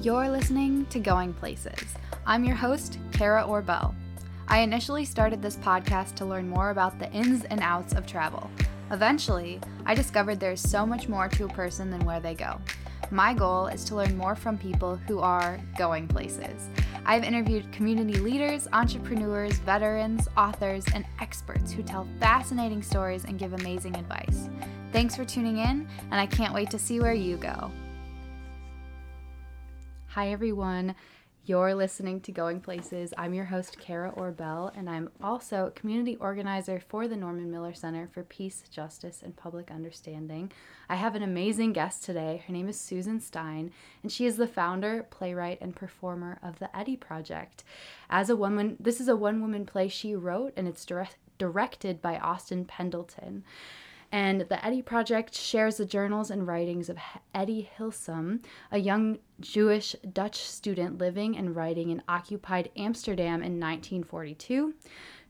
You're listening to Going Places. I'm your host, Kara Orbell. I initially started this podcast to learn more about the ins and outs of travel. Eventually, I discovered there's so much more to a person than where they go. My goal is to learn more from people who are going places. I've interviewed community leaders, entrepreneurs, veterans, authors, and experts who tell fascinating stories and give amazing advice. Thanks for tuning in, and I can't wait to see where you go. Hi, everyone. You're listening to Going Places. I'm your host, Kara Orbell, and I'm also community organizer for the Norman Miller Center for Peace, Justice, and Public Understanding. I have an amazing guest today. Her name is Susan Stein, and she is the founder, playwright, and performer of the Etty Project. As a woman, this is a one woman play she wrote, and it's direct, directed by Austin Pendleton. And the Etty Project shares the journals and writings of Etty Hillesum, a young Jewish Dutch student living and writing in occupied Amsterdam in 1942.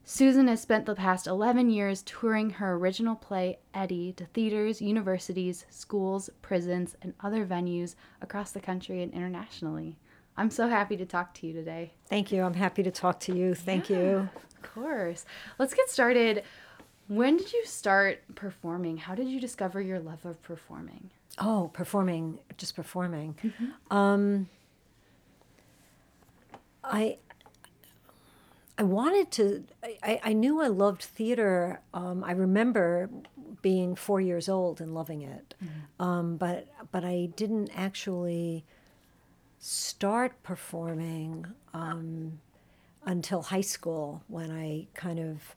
Susan has spent the past 11 years touring her original play, Etty, to theaters, universities, schools, prisons, and other venues across the country and internationally. I'm so happy to talk to you today. Thank you. I'm happy to talk to you. Thank yeah, you. Of course. Let's get started when did you start performing? How did you discover your love of performing? Oh, performing, just performing. Mm-hmm. Um, I I wanted to. I, I knew I loved theater. Um, I remember being four years old and loving it, mm-hmm. um, but but I didn't actually start performing um, until high school when I kind of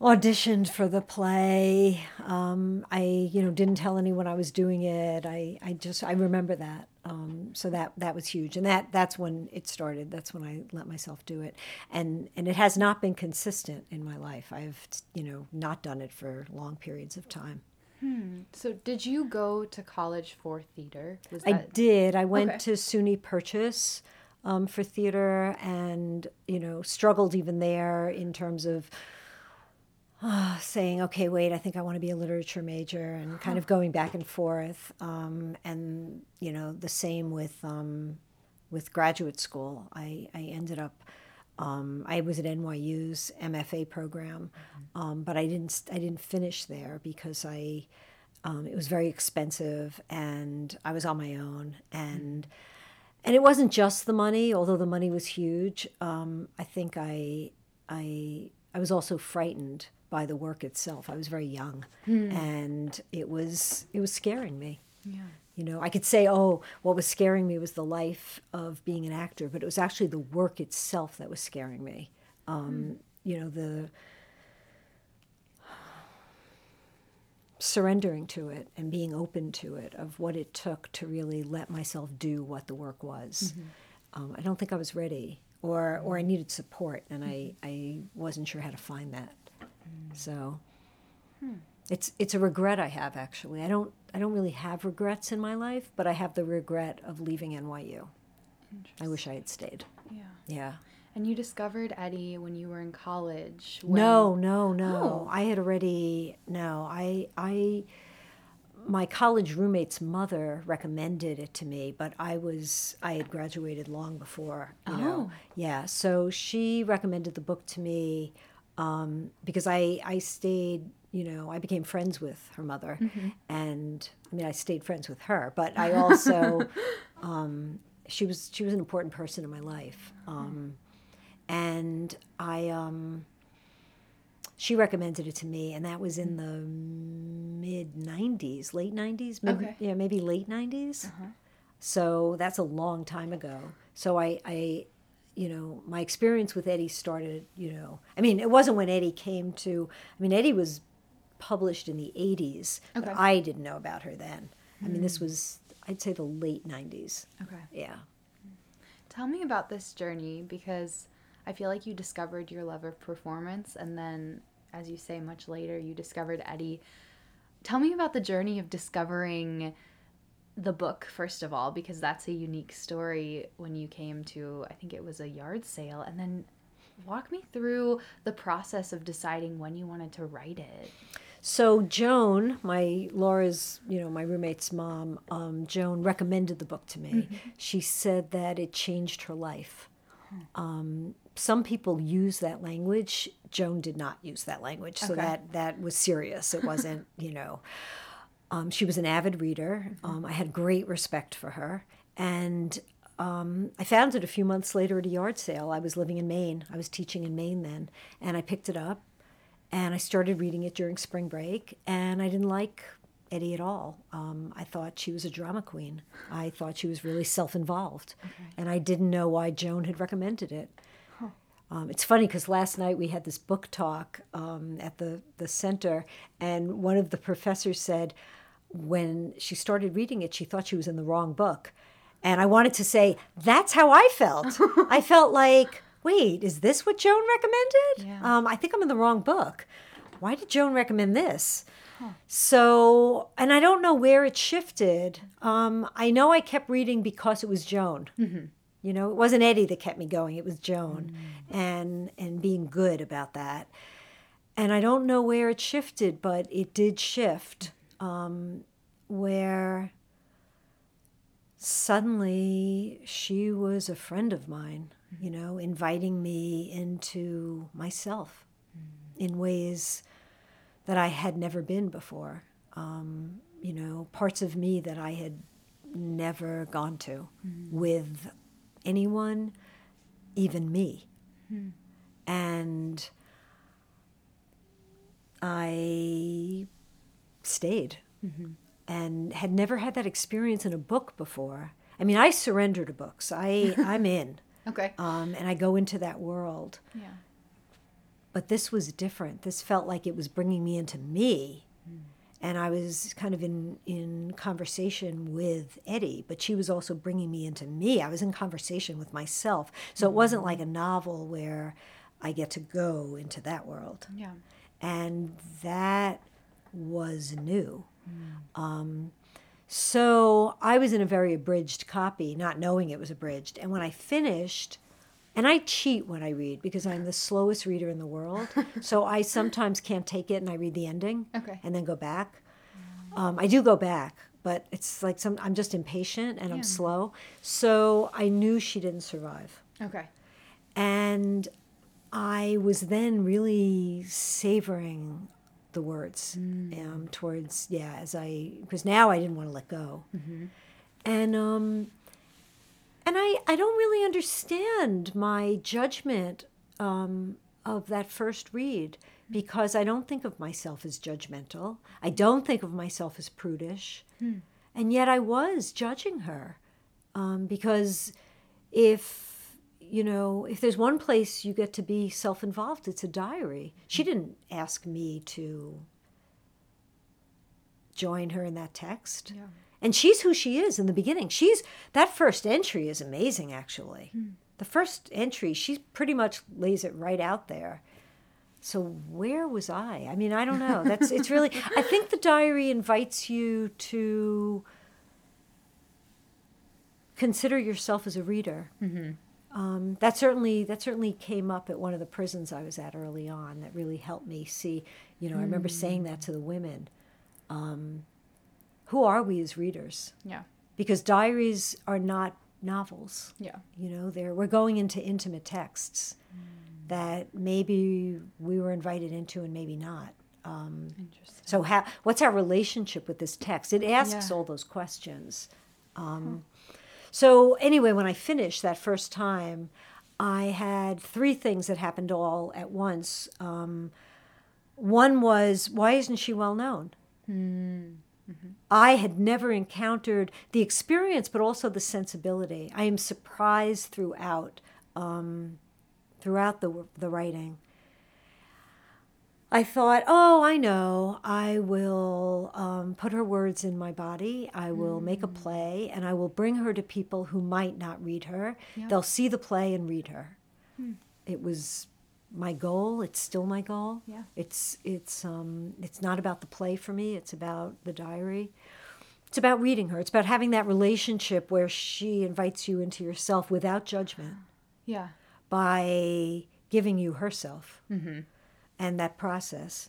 auditioned for the play. Um, I, you know, didn't tell anyone I was doing it. I, I just, I remember that. Um, so that that was huge, and that that's when it started. That's when I let myself do it, and and it has not been consistent in my life. I've, you know, not done it for long periods of time. Hmm. So, did you go to college for theater? Was that... I did. I went okay. to SUNY Purchase um, for theater, and you know, struggled even there in terms of uh, saying, okay, wait, I think I want to be a literature major, and kind of going back and forth. Um, and you know, the same with um, with graduate school. I, I ended up. Um, I was at NYU's MFA program, mm-hmm. um, but I didn't. I didn't finish there because I. Um, it was very expensive, and I was on my own, and mm-hmm. and it wasn't just the money, although the money was huge. Um, I think I I I was also frightened by the work itself. I was very young, hmm. and it was it was scaring me. Yeah. You know, I could say, oh, what was scaring me was the life of being an actor, but it was actually the work itself that was scaring me. Um, hmm. You know, the surrendering to it and being open to it of what it took to really let myself do what the work was. Mm-hmm. Um, I don't think I was ready, or or I needed support, and I I wasn't sure how to find that. So hmm. it's it's a regret I have actually. I don't I don't really have regrets in my life, but I have the regret of leaving NYU. I wish I had stayed. Yeah. Yeah. And you discovered Etty when you were in college. When... No, no, no. Oh. I had already no. I I my college roommate's mother recommended it to me, but I was I had graduated long before, you oh. know. Yeah, so she recommended the book to me um, because I I stayed you know I became friends with her mother mm-hmm. and I mean I stayed friends with her but I also um, she was she was an important person in my life um, and I um, she recommended it to me and that was in the mid 90s late 90s maybe, okay. yeah maybe late 90s uh-huh. so that's a long time ago so I, I you know, my experience with Etty started, you know, I mean, it wasn't when Etty came to, I mean, Etty was published in the 80s, okay. but I didn't know about her then. Mm. I mean, this hmm. was, I'd say, the late 90s. Okay. Yeah. Tell me about this journey because I feel like you discovered your love of performance and then, as you say, much later, you discovered Etty. Tell me about the journey of discovering the book first of all because that's a unique story when you came to i think it was a yard sale and then walk me through the process of deciding when you wanted to write it So Joan, my Laura's, you know, my roommate's mom, um, Joan recommended the book to me. She said that it changed her life. Um, some people use that language. Joan did not use that language, so Okay. that that was serious. It wasn't, you know. Um, she was an avid reader. Um, I had great respect for her, and um, I found it a few months later at a yard sale. I was living in Maine. I was teaching in Maine then, and I picked it up, and I started reading it during spring break, and I didn't like Etty at all. Um, I thought she was a drama queen. I thought she was really self-involved, and I didn't know why Joan had recommended it. Um, it's funny because last night we had this book talk um, at the, the center, and one of the professors said when she started reading it, she thought she was in the wrong book. And I wanted to say, that's how I felt. I felt like, wait, is this what Joan recommended? Yeah. Um, I think I'm in the wrong book. Why did Joan recommend this? So, and I don't know where it shifted. Um, I know I kept reading because it was Joan. You know, it wasn't Etty that kept me going; it was Joan, and and being good about that. And I don't know where it shifted, but it did shift. Um, where suddenly she was a friend of mine, you know, inviting me into myself in ways that I had never been before. Um, you know, parts of me that I had never gone to with anyone, even me. And I stayed mm-hmm. and had never had that experience in a book before. I mean, I surrender to books. I I'm in, Okay. um, and I go into that world. Yeah. But this was different. This felt like it was bringing me into me, mm. and I was kind of in in conversation with Etty, but she was also bringing me into me. I was in conversation with myself, so it wasn't mm-hmm. like a novel where I get to go into that world Yeah. and that was new. Um, so I was in a very abridged copy, not knowing it was abridged. And when I finished, and I cheat when I read because I'm the slowest reader in the world. so I sometimes can't take it and I read the ending Okay. and then go back. Um, I do go back, but it's like some I'm just impatient and Yeah. I'm slow. So I knew she didn't survive. Okay. And I was then really savoring the words um, towards, yeah, as I, because now I didn't want to let go. And, um, and I, I don't really understand my judgment um, of that first read because I don't think of myself as judgmental. I don't think of myself as prudish. And yet I was judging her um, because if you know if there's one place you get to be self-involved it's a diary. She mm-hmm. didn't ask me to join her in that text. Yeah. and she's who she is in the beginning. She's that first entry is amazing actually. Hmm. The first entry she pretty much lays it right out there. So where was i? I mean i don't know. That's it's really i think the diary invites you to consider yourself as a reader mm-hmm. Um, that certainly that certainly came up at one of the prisons I was at early on. That really helped me see. You know, I remember saying that to the women. Um, who are we as readers? Yeah. Because diaries are not novels. Yeah. You know, they're we're going into intimate texts that maybe we were invited into and maybe not. Um, Interesting. so, how, what's our relationship with this text? It asks Yeah. all those questions. Um, So, anyway, when I finished that first time, I had three things that happened all at once. Um, one was, why isn't she well known? I had never encountered the experience, but also the sensibility. I am surprised throughout, um, throughout the the writing. I thought, oh, I know. I will um, put her words in my body. I will make a play, and I will bring her to people who might not read her. Yeah. They'll see the play and read her. It was my goal. It's still my goal. Yeah. It's it's um it's not about the play for me. It's about the diary. It's about reading her. It's about having that relationship where she invites you into yourself without judgment Yeah. by giving you herself and that process.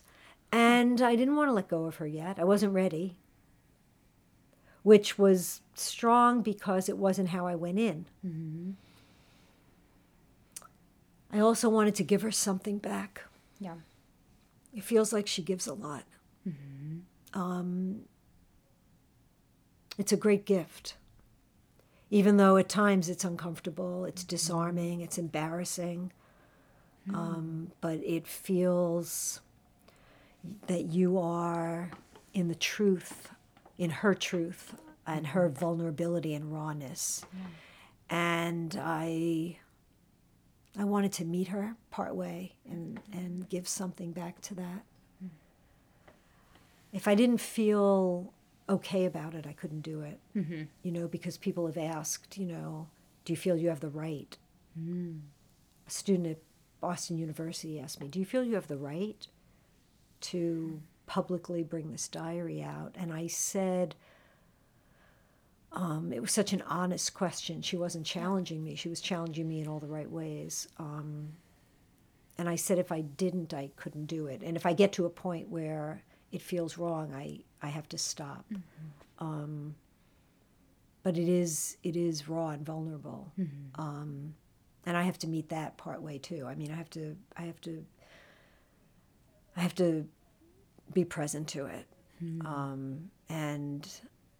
And I didn't want to let go of her yet. I wasn't ready, which was strong because it wasn't how I went in. Mm-hmm. I also wanted to give her something back. Yeah. It feels like she gives a lot. Um, it's a great gift. Even though at times it's uncomfortable, it's disarming, it's embarrassing, um, but it feels that you are in the truth, in her truth, and her vulnerability and rawness. And I I wanted to meet her partway and, and give something back to that. If I didn't feel okay about it, I couldn't do it. Mm-hmm. You know, because people have asked, you know, do you feel you have the right? Mm. A student Boston University asked me, do you feel you have the right to publicly bring this diary out? And I said, um, it was such an honest question. She wasn't challenging me. She was challenging me in all the right ways. Um, and I said if I didn't, I couldn't do it. And if I get to a point where it feels wrong, I, I have to stop. Um, but it is it is raw and vulnerable, um, and I have to meet that part way too. I mean, I have to I have to I have to be present to it um, and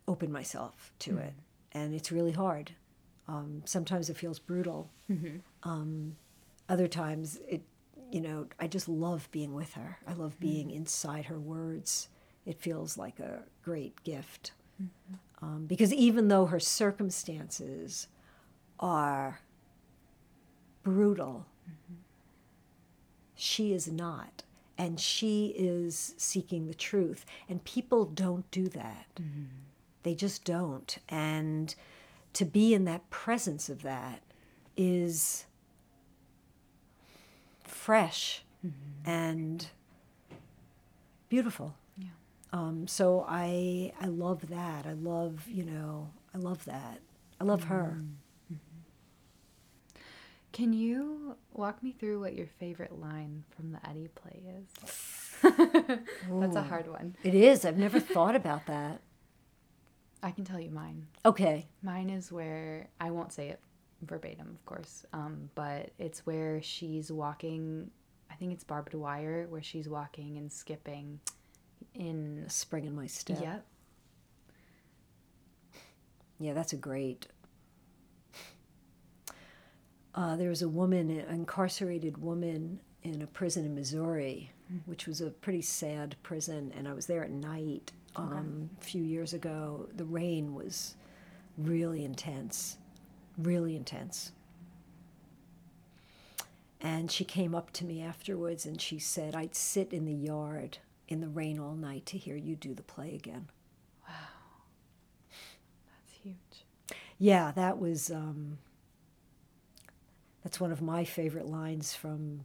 open myself to it. And it's really hard. Um, sometimes it feels brutal. Um, other times it, you know, I just love being with her. I love being inside her words. It feels like a great gift. Um, because even though her circumstances are brutal, she is not. And she is seeking the truth. And people don't do that. They just don't. And to be in that presence of that is fresh and beautiful. Yeah. Um, so I I love that. I love you know I love that. I love her. Can you walk me through what your favorite line from the Etty play is? That's a hard one. It is. I've never thought about that. I can tell you mine. Okay. Mine is where I won't say it verbatim, of course, um, but it's where she's walking. I think it's barbed wire, where she's walking and skipping in. A spring in my step. Yep. Yeah, that's a great. Uh, there was a woman, an incarcerated woman in a prison in Missouri, which was a pretty sad prison, and I was there at night um, a few years ago. The rain was really intense, really intense. And she came up to me afterwards and she said, I'd sit in the yard in the rain all night to hear you do the play again. Wow. That's huge. Yeah, that was um, that's one of my favorite lines from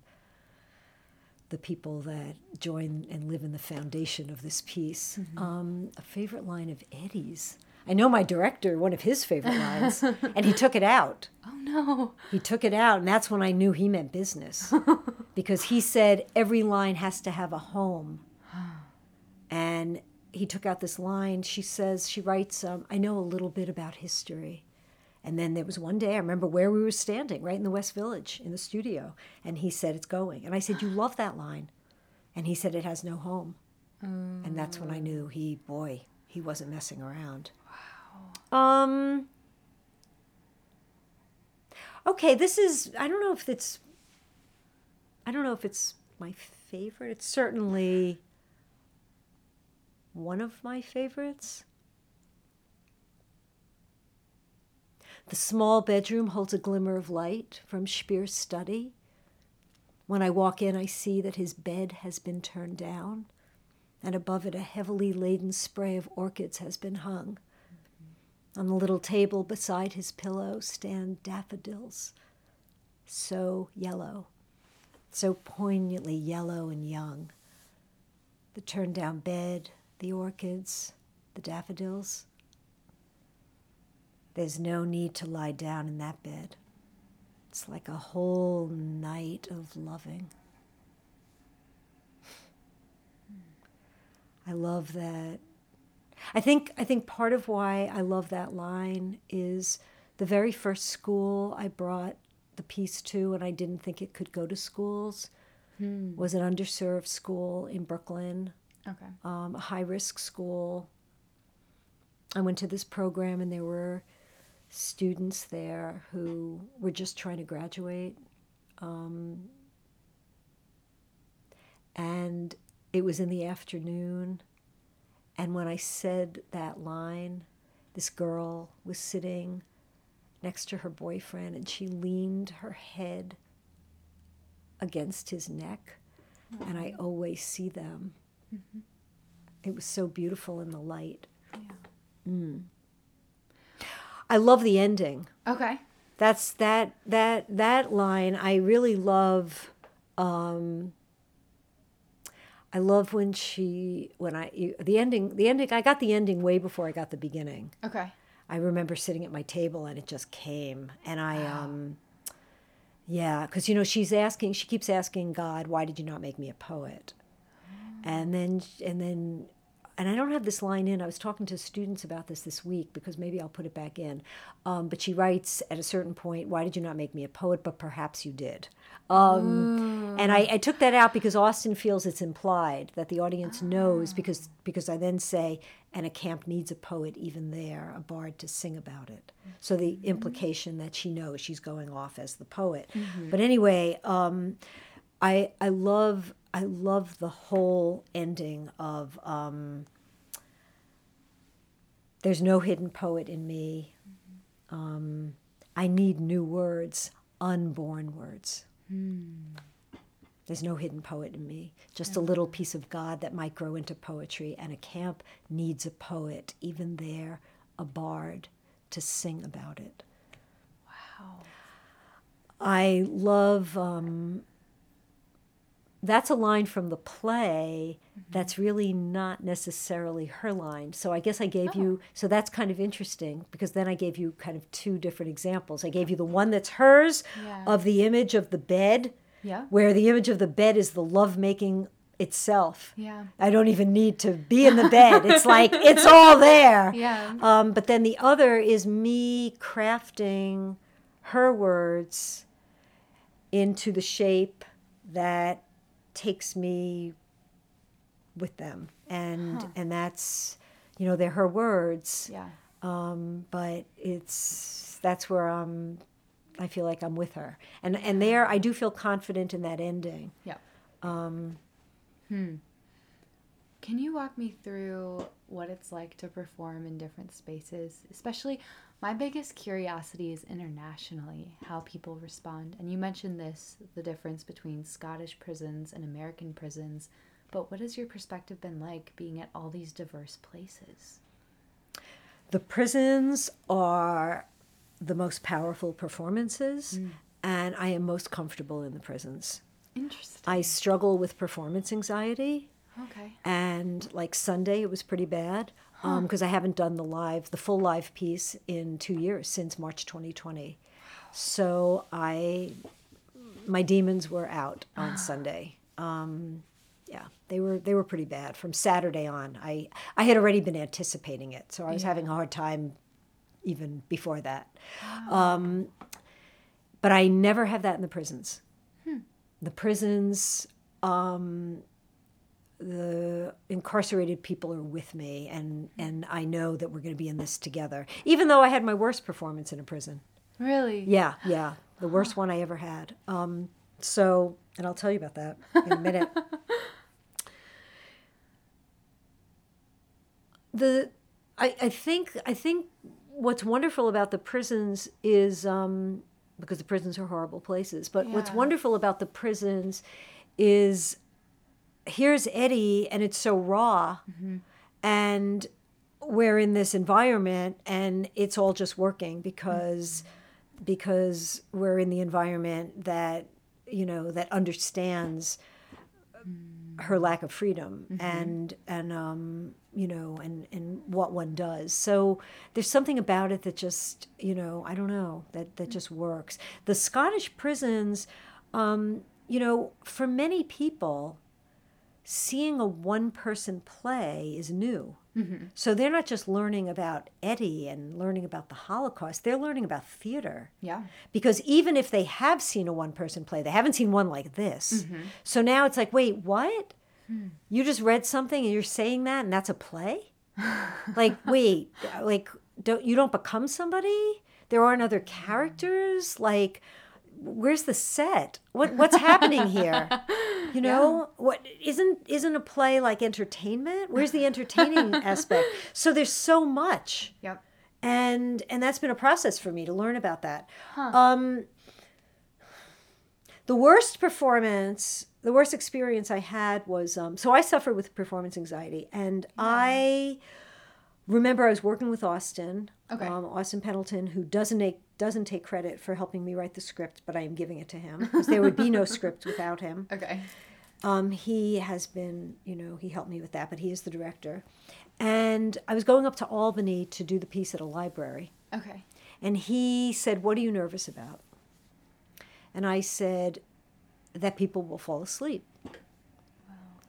the people that join and live in the foundation of this piece. Um, a favorite line of Etty's. I know my director, one of his favorite lines, and he took it out. Oh no. He took it out, and that's when I knew he meant business. because he said every line has to have a home. And he took out this line. She says, she writes, um, I know a little bit about history. And then there was one day, I remember where we were standing, right in the West Village in the studio. And he said, It's going. And I said, You love that line. And he said, It has no home. And that's when I knew he, boy, he wasn't messing around. Wow. Um, okay, this is, I don't know if it's, I don't know if it's my favorite. It's certainly one of my favorites. The small bedroom holds a glimmer of light from Spier's study. When I walk in, I see that his bed has been turned down, and above it, a heavily laden spray of orchids has been hung. On the little table beside his pillow stand daffodils, so yellow, so poignantly yellow and young. The turned down bed, the orchids, the daffodils. There's no need to lie down in that bed. It's like a whole night of loving. I love that. I think I think part of why I love that line is the very first school I brought the piece to, and I didn't think it could go to schools, Hmm. was an underserved school in Brooklyn, Okay. um, a high risk school. I went to this program, and there were students there who were just trying to graduate. Um, and it was in the afternoon. And when I said that line, this girl was sitting next to her boyfriend and she leaned her head against his neck. And I always see them. It was so beautiful in the light. Mm. I love the ending. Okay. That's that that that line I really love um I love when she when I you- the ending the ending I got the ending way before I got the beginning. Okay. I remember sitting at my table and it just came and I um yeah, cuz you know she's asking she keeps asking God, why did you not make me a poet? And then and then and I don't have this line in. I was talking to students about this this week because maybe I'll put it back in. Um, but she writes at a certain point, "Why did you not make me a poet? But perhaps you did." Um, and I, I took that out because Austin feels it's implied that the audience knows because because I then say, "And a camp needs a poet, even there, a bard to sing about it." So the implication that she knows she's going off as the poet. But anyway, um, I I love I love the whole ending of um, there's no hidden poet in me. Um, I need new words, unborn words. There's no hidden poet in me. Just a little piece of God that might grow into poetry, and a camp needs a poet, even there, a bard to sing about it. Wow. I love. Um, that's a line from the play that's really not necessarily her line. So I guess I gave you. So that's kind of interesting because then I gave you kind of two different examples. I gave you the one that's hers Yeah. of the image of the bed, Yeah. where the image of the bed is the lovemaking itself. Yeah. I don't even need to be in the bed. It's like it's all there. Yeah. Um, but then the other is me crafting her words into the shape that takes me with them, and and that's you know they're her words, Yeah. um, but it's that's where I'm. I feel like I'm with her, and and there I do feel confident in that ending. Yeah. Um, Hmm. Can you walk me through what it's like to perform in different spaces? Especially, my biggest curiosity is internationally, how people respond. And you mentioned this the difference between Scottish prisons and American prisons. But what has your perspective been like being at all these diverse places? The prisons are the most powerful performances, mm. and I am most comfortable in the prisons. Interesting. I struggle with performance anxiety, Okay. and like Sunday, it was pretty bad because I haven't done the live, the full live piece in two years since March 2020. So I, my demons were out on Sunday. Um, yeah, they were they were pretty bad from Saturday on. I I had already been anticipating it, so I was having a hard time even before that. Um, but I never have that in the prisons. The prisons, um, the incarcerated people are with me, and and I know that we're going to be in this together. Even though I had my worst performance in a prison. Really? Yeah, yeah, the worst one I ever had. Um, so, and I'll tell you about that in a minute. the, I, I think I think what's wonderful about the prisons is um, because the prisons are horrible places. But what's wonderful about the prisons is here's Etty, and it's so raw, mm-hmm. and we're in this environment, and it's all just working because mm-hmm. because we're in the environment that you know that understands mm. her lack of freedom mm-hmm. and and um you know and and what one does. So there's something about it that just you know i don't know that that mm. just works. The scottish prisons um you know for many people seeing a one person play is new. Mm-hmm. So they're not just learning about Etty and learning about the Holocaust, they're learning about theater. Yeah. Because even if they have seen a one person play, they haven't seen one like this. Mm-hmm. So now it's like, wait, what? Hmm. You just read something and you're saying that and that's a play? like, wait, like don't you don't become somebody? There aren't other characters? Like where's the set? What what's happening here? You know, what isn't isn't a play like entertainment? Where's the entertaining aspect? So there's so much Yep. and and that's been a process for me to learn about that. Um, the worst performance, the worst experience I had was um, so I suffered with performance anxiety, and I remember I was working with Austin, Okay. um, Austin Pendleton, who doesn't take doesn't take credit for helping me write the script, but I am giving it to him because there would be no script without him. Okay. Um, he has been, you know, he helped me with that, but he is the director. And I was going up to Albany to do the piece at a library. Okay. And he said, What are you nervous about? And I said, That people will fall asleep. Wow.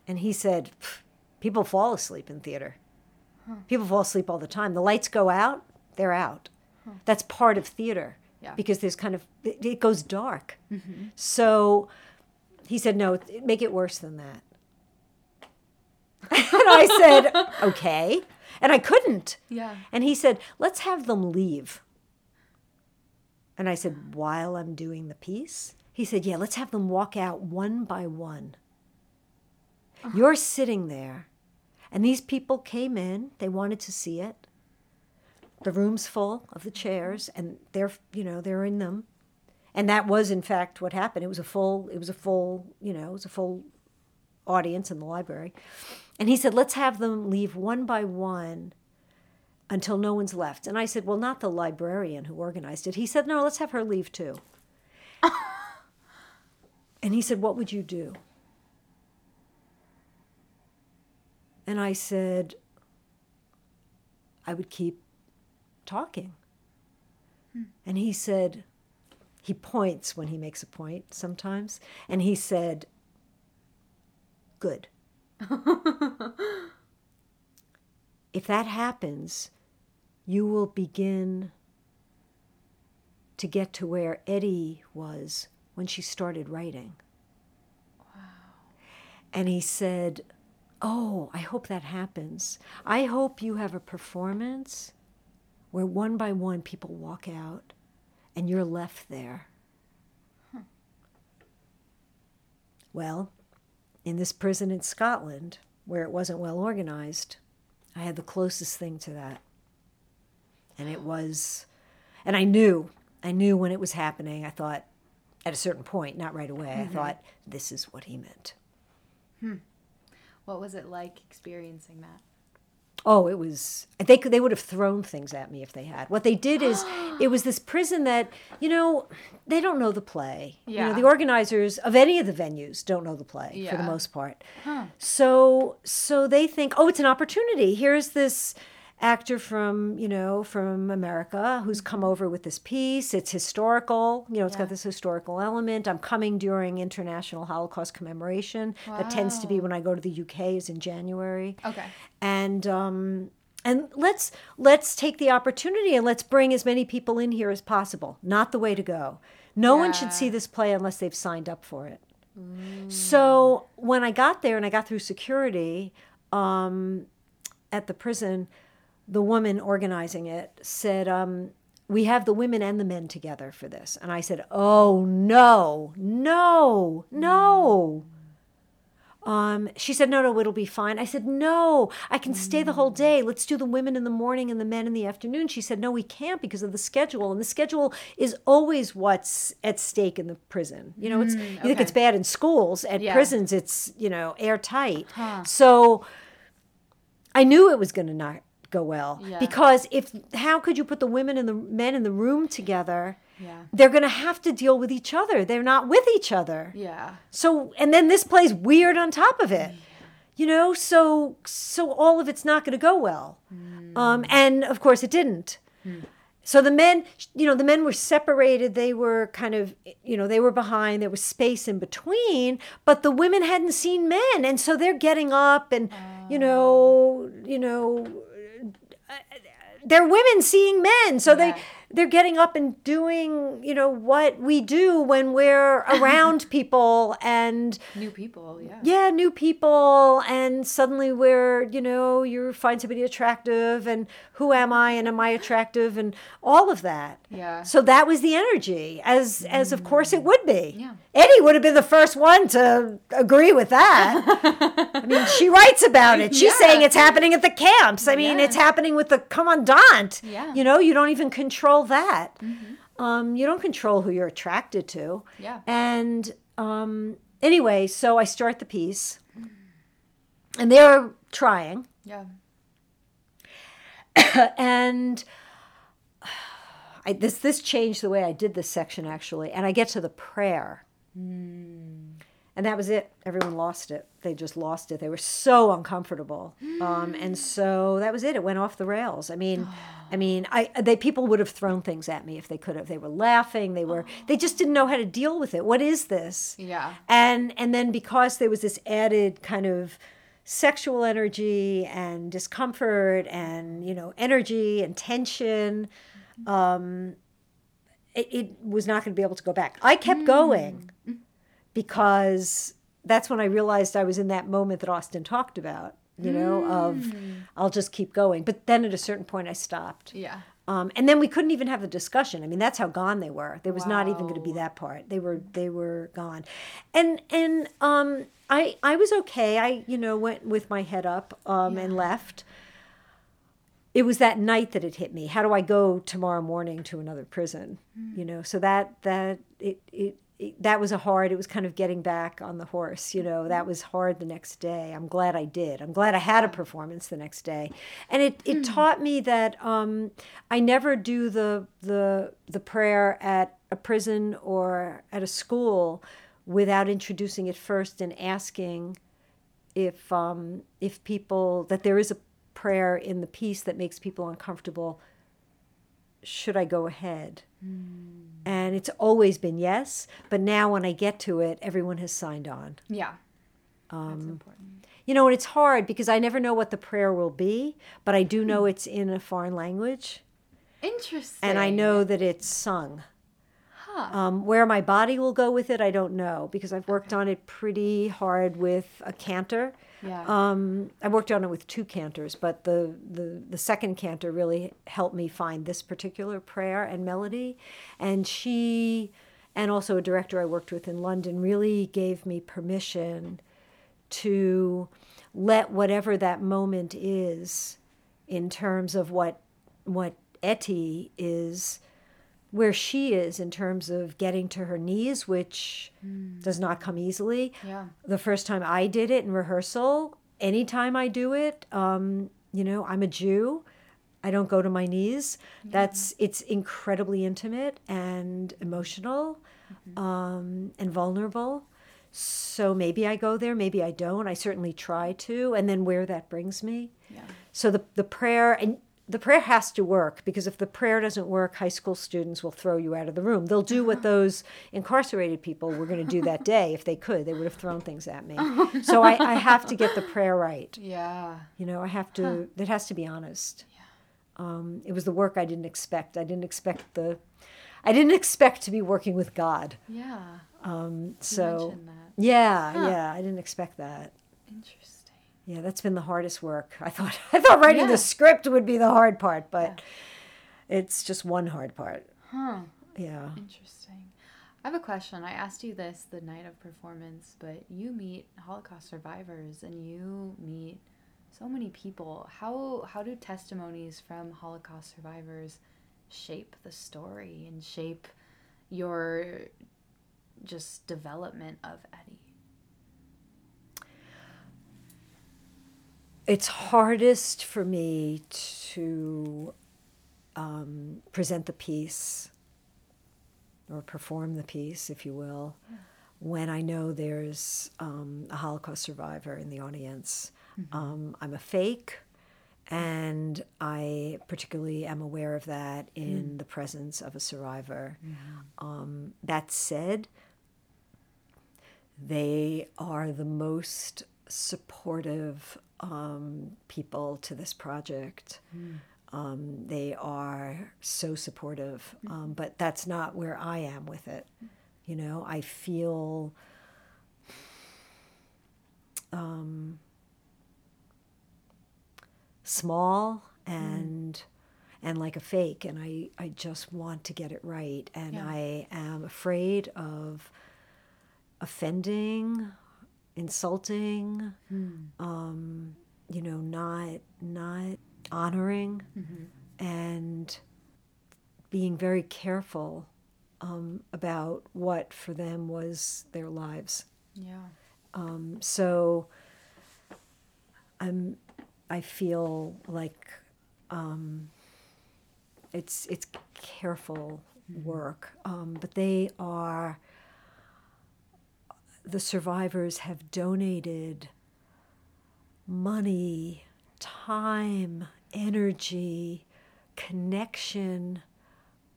And he said, People fall asleep in theater. People fall asleep all the time. The lights go out, they're out. That's part of theater Yeah. because there's kind of, it, it goes dark. Mm-hmm. So he said, No, make it worse than that. and I said, Okay. And I couldn't. Yeah. And he said, let's have them leave. And I said, while I'm doing the piece? He said, yeah, let's have them walk out one by one. Uh-huh. You're sitting there, and these people came in, they wanted to see it. The room's full of the chairs, and they're, you know, they're in them. And that was, in fact, what happened. It was a full, it was a full, you know, it was a full audience in the library. And he said, let's have them leave one by one until no one's left. And I said, Well, not the librarian who organized it. He said, No, let's have her leave too. and he said, What would you do? And I said, I would keep talking. Hmm. And he said, he points when he makes a point sometimes. And he said, Good. if that happens, you will begin to get to where Etty was when she started writing. Wow. And he said, Oh, I hope that happens. I hope you have a performance where one by one people walk out and you're left there. Well, in this prison in Scotland, where it wasn't well organized, I had the closest thing to that. And it was, and I knew, I knew when it was happening. I thought, at a certain point, not right away, I mm-hmm. thought, this is what he meant. Hmm. What was it like experiencing that? Oh, it was. They could. They would have thrown things at me if they had. What they did is, it was this prison that you know they don't know the play. You know, Yeah. the organizers of any of the venues don't know the play for the most part. So so they think, oh, it's an opportunity. Here's this actor from you know from America who's come over with this piece. It's historical. You know, it's Yeah. got this historical element. I'm coming during International Holocaust commemoration. That tends to be when I go to the UK. Is in January Okay. and um, and let's let's take the opportunity and let's bring as many people in here as possible. Not the way to go. No one should see this play unless they've signed up for it. So when I got there and I got through security um, at the prison, the woman organizing it said, um, "We have the women and the men together for this." And I said, "Oh no, no, no." Um, she said, no, no, it'll be fine. I said, no, I can stay the whole day. Let's do the women in the morning and the men in the afternoon. She said, no, we can't because of the schedule. And the schedule is always what's at stake in the prison. You know, it's, you think it's bad in schools. At Yeah. prisons, it's, you know, airtight. So I knew it was going to not go well Yeah. because if, how could you put the women and the men in the room together? Yeah. They're going to have to deal with each other. They're not with each other. Yeah. So and then this plays weird on top of it. You know, so so all of it's not going to go well. Um, and of course it didn't. so the men, you know, the men were separated. They were kind of, you know, they were behind. There was space in between, but the women hadn't seen men, and so they're getting up and, you know, you know, they're women seeing men, so they Yeah. They're getting up and doing, you know, what we do when we're around people and New people, yeah. yeah, new people, and suddenly we're, you know, you find somebody attractive, and who am I, and am I attractive, and all of that. Yeah. So that was the energy, as as of course it would be. Yeah. Etty would have been the first one to agree with that. I mean, she writes about it. She's Yeah. saying it's happening at the camps. I mean, Yeah. it's happening with the commandant. Yeah. You know, you don't even control that. Um, you don't control who you're attracted to. Yeah. And um, anyway, so I start the piece, and they're trying, Yeah. and I, this this changed the way I did this section actually. And I get to the prayer, and that was it. Everyone lost it. They just lost it. They were so uncomfortable, um, and so that was it. It went off the rails. I mean, I mean, I they people would have thrown things at me if they could have. They were laughing. They were. They just didn't know how to deal with it. What is this? Yeah. and and then because there was this added kind of sexual energy and discomfort and you know energy and tension um it, it was not going to be able to go back i kept going because that's when i realized i was in that moment that austin talked about you know of i'll just keep going but then at a certain point i stopped Yeah. um, and then we couldn't even have the discussion. I mean, that's how gone they were. There was not even going to be that part. They were they were gone, and and um, I I was okay. I you know went with my head up um, and left. It was that night that it hit me. How do I go tomorrow morning to another prison? You know, so that that it it. That was a hard it was kind of getting back on the horse you know that was hard the next day. I'm glad i did. I'm glad i had a performance the next day. And it, it taught me that um, i never do the the the prayer at a prison or at a school without introducing it first and asking if um, if people that there is a prayer in the piece that makes people uncomfortable should i go ahead and it's always been yes but now when i get to it everyone has signed on Yeah. Um, That's important. you know and it's hard because i never know what the prayer will be but i do know it's in a foreign language Interesting. and i know that it's sung Huh. um, where my body will go with it i don't know because i've worked on it pretty hard with a cantor Yeah. um, I worked on it with two cantors, but the, the, the second cantor really helped me find this particular prayer and melody. And she, and also a director I worked with in London, really gave me permission to let whatever that moment is in terms of what what Etty is where she is in terms of getting to her knees, which does not come easily yeah. the first time I did it in rehearsal, anytime I do it, um, you know, I'm a Jew. I don't go to my knees. That's it's incredibly intimate and emotional um, and vulnerable. So maybe I go there, maybe I don't. I certainly try to, and then where that brings me. Yeah. So the the prayer and the prayer has to work because if the prayer doesn't work, high school students will throw you out of the room. They'll do what those incarcerated people were going to do that day if they could. They would have thrown things at me. So I, I have to get the prayer right. Yeah. You know, I have to. It has to be honest. Um, it was the work I didn't expect. I didn't expect the. I didn't expect to be working with God. Yeah. Um, so yeah, Huh. yeah, I didn't expect that. Interesting. Yeah, that's been the hardest work. I thought I thought writing Yeah. the script would be the hard part, but it's just one hard part. Huh. Yeah. Interesting. I have a question. I asked you this the night of performance, but you meet Holocaust survivors and you meet so many people. How how do testimonies from Holocaust survivors shape the story and shape your just development of Etty? It's hardest for me to um, present the piece or perform the piece, if you will, when I know there's um, a Holocaust survivor in the audience. Um, I'm a fake, And I particularly am aware of that in the presence of a survivor. Um, that said, they are the most supportive um, people to this project. Um, they are so supportive, um, but that's not where I am with it. You know, I feel um, small and and like a fake, and I I just want to get it right, and Yeah. I am afraid of offending, insulting, um, you know, not not honoring, and being very careful um, about what for them was their lives. Yeah. Um, so I'm I feel like um, it's it's careful work, um, but they are the survivors have donated money, time, energy, connection.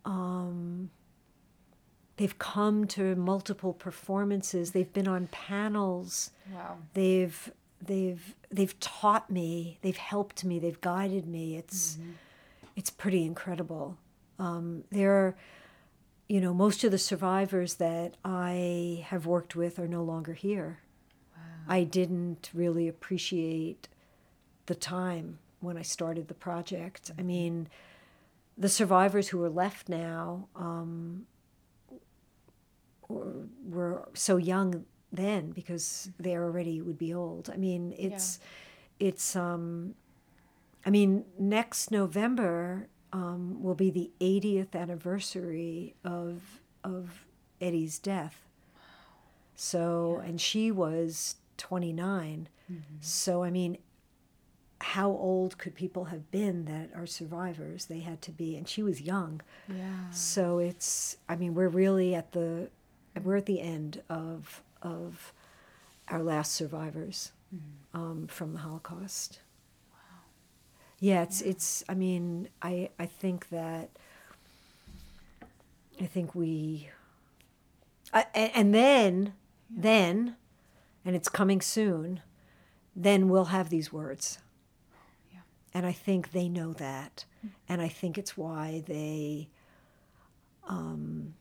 Um, they've come to multiple performances. They've been on panels. Wow. They've they've they've taught me. They've helped me. They've guided me. It's it's pretty incredible. Um, they're you know most of the survivors that I have worked with are no longer here. I didn't really appreciate the time when I started the project. I mean, the survivors who are left now um, were, were so young then because they already would be old. I mean, it's it's um, I mean, next November um, will be the 80th anniversary of of Etty's death. So, and she was 29. So, I mean, how old could people have been that are survivors? They had to be, and she was young. Yeah. So it's, I mean, we're really at the, we're at the end of of our last survivors um, from the Holocaust. Yeah, it's it's. I mean, I I think that. I think we. I, and then, then, and it's coming soon. Then we'll have these words. Yeah. And I think they know that. And I think it's why they um,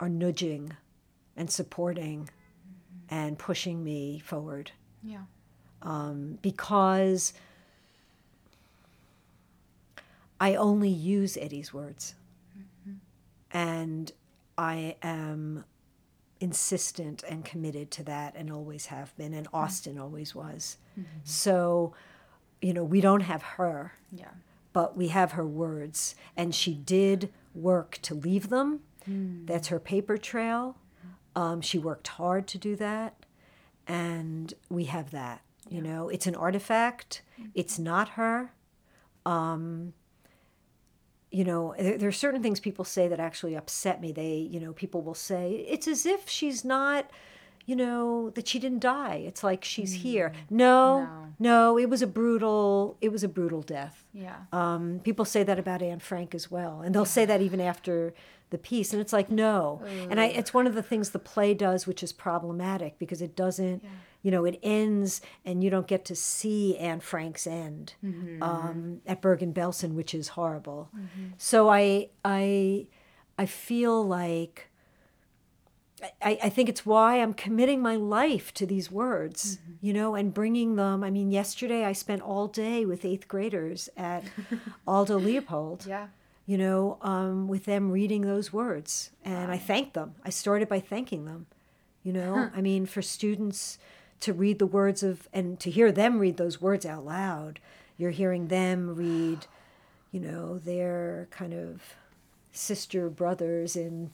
are nudging and supporting and pushing me forward. Yeah. Um, because I only use Etty's words. Mm-hmm. And I am insistent and committed to that and always have been. And mm-hmm. Austin always was. Mm-hmm. So, you know, we don't have her Yeah. but we have her words. And she did work to leave them. Mm. That's her paper trail. Um, she worked hard to do that. And we have that. You know, it's an artifact, it's not her. Um, you know, there, there are certain things people say that actually upset me. They, you know, people will say, it's as if she's not, you know, that she didn't die. It's like she's here. No, No. no, it was a brutal, it was a brutal death. Yeah. Um, people say that about Anne Frank as well, and they'll say that even after the piece, and it's like no. And I, it's one of the things the play does, which is problematic because it doesn't, you know, it ends and you don't get to see Anne Frank's end mm-hmm. um, at Bergen Belsen, which is horrible. Mm-hmm. So I, I, I feel like. I, I think it's why I'm committing my life to these words, mm-hmm. you know, and bringing them. I mean, yesterday I spent all day with eighth graders at Aldo Leopold, Yeah. You know, um, with them reading those words. And I thanked them. I started by thanking them, you know. I mean, for students to read the words of, and to hear them read those words out loud, you're hearing them read, you know, their kind of sister brothers in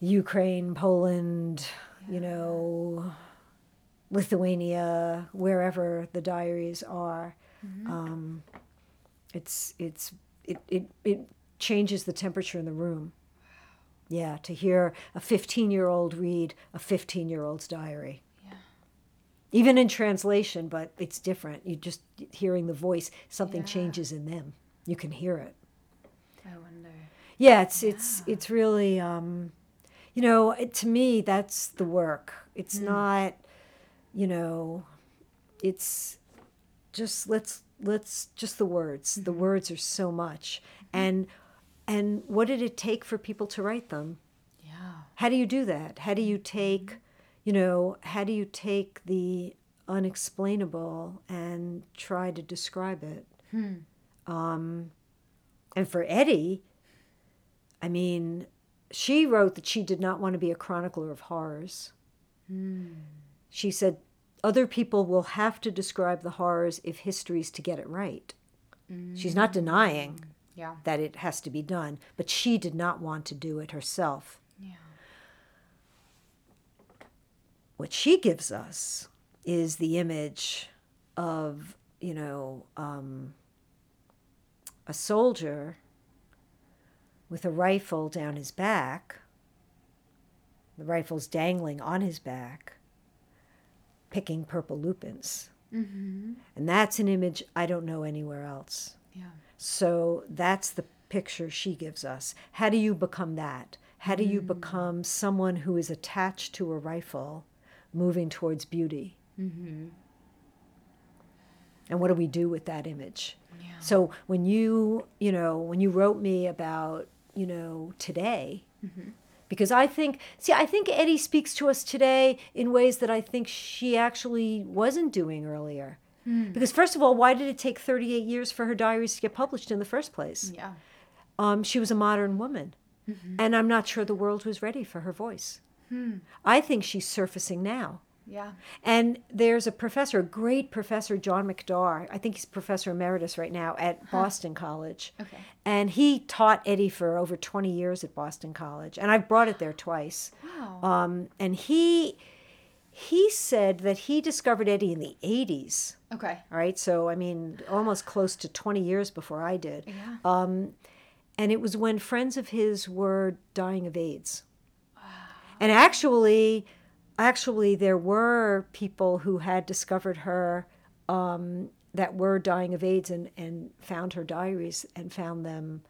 Ukraine, Poland, you know, Lithuania, wherever the diaries are. Um, it's it's it, it it changes the temperature in the room. Yeah, to hear a 15 year old read a 15 year old's diary. Yeah. even in translation, but it's different. You just hearing the voice, something Yeah. changes in them. You can hear it. I wonder. Yeah, it's it's it's really um, you know, it, to me that's the work. It's not, you know, it's just let's let's just the words. The words are so much. And and what did it take for people to write them? Yeah. How do you do that? How do you take, you know, how do you take the unexplainable and try to describe it? Um, and for Etty, I mean, she wrote that she did not want to be a chronicler of horrors. She said, other people will have to describe the horrors if history's to get it right. She's not denying Yeah. that it has to be done, but she did not want to do it herself. Yeah. what she gives us is the image of you know um, a soldier with a rifle down his back the rifle's dangling on his back picking purple lupins Mm-hmm. and that's an image i don't know anywhere else Yeah. so that's the picture she gives us. How do you become that? How do you become someone who is attached to a rifle moving towards beauty? Mm-hmm. And what do we do with that image? Yeah. So when you, you know, when you wrote me about, you know, today, because I think, see, I think Etty speaks to us today in ways that I think she actually wasn't doing earlier. Hmm. Because, first of all, why did it take 38 years for her diaries to get published in the first place? Yeah. um, she was a modern woman. Mm-hmm. And I'm not sure the world was ready for her voice. Hmm. I think she's surfacing now. Yeah. And there's a professor, a great professor, John McDargh. I think he's professor emeritus right now at Boston College. Okay. And he taught Etty for over 20 years at Boston College. And I've brought it there twice. Wow. Um, and he he said that he discovered Etty in the 80s. okay. All right. So, I mean, almost close to 20 years before I did. Yeah. Um, and it was when friends of his were dying of AIDS. Wow. And actually, actually, there were people who had discovered her um, that were dying of AIDS and, and found her diaries and found them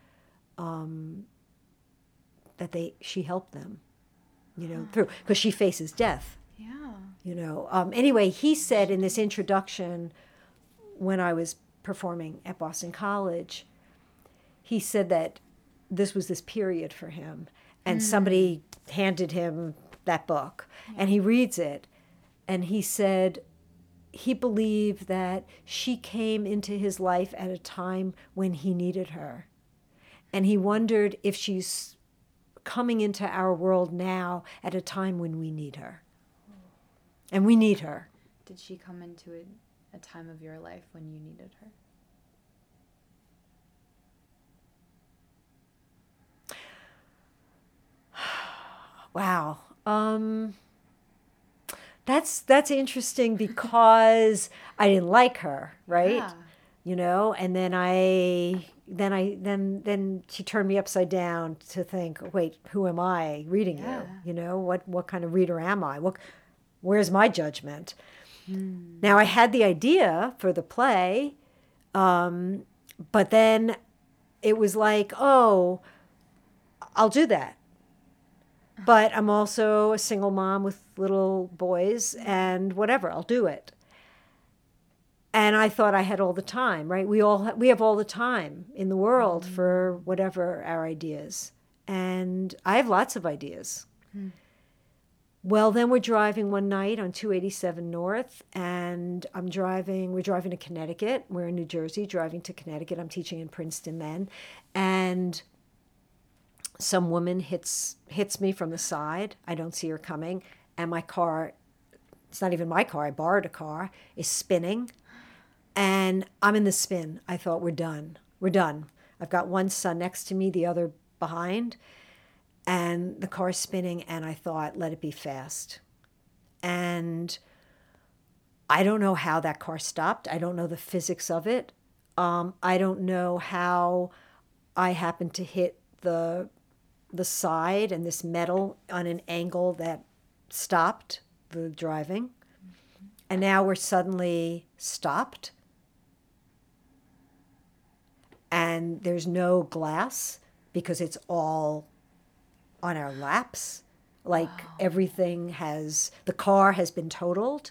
um, that they she helped them, you know, through because she faces death. Yeah. you know um, anyway he said in this introduction when i was performing at boston college he said that this was this period for him and somebody handed him that book and mm. he reads it and he said he believed that she came into his life at a time when he needed her and he wondered if she's coming into our world now at a time when we need her mm. and we need her. Did she come into a, a time of your life when you needed her? Wow. Um, that's that's interesting because I didn't like her, right? Yeah. You know, and then I then I then then she turned me upside down to think, wait, who am I reading Yeah. you? You know, what what kind of reader am I? What where's my judgment? Now I had the idea for the play, um, but then it was like, oh, I'll do that. But I'm also a single mom with little boys and whatever, I'll do it. And I thought I had all the time, right? We all ha- we have all the time in the world mm. for whatever our ideas. And I have lots of ideas. Hmm. Well, then we're driving one night on 287 North, and I'm driving, we're driving to Connecticut. We're in New Jersey, driving to Connecticut. I'm teaching in Princeton then. And some woman hits hits me from the side. I don't see her coming, and my car it's not even my car, I borrowed a car, is spinning. And I'm in the spin. I thought we're done. We're done. I've got one son next to me, the other behind and the car's spinning and i thought let it be fast and i don't know how that car stopped i don't know the physics of it um, i don't know how i happened to hit the the side and this metal on an angle that stopped the driving. And now we're suddenly stopped. And there's no glass because it's all on our laps. Like everything has the car has been totaled.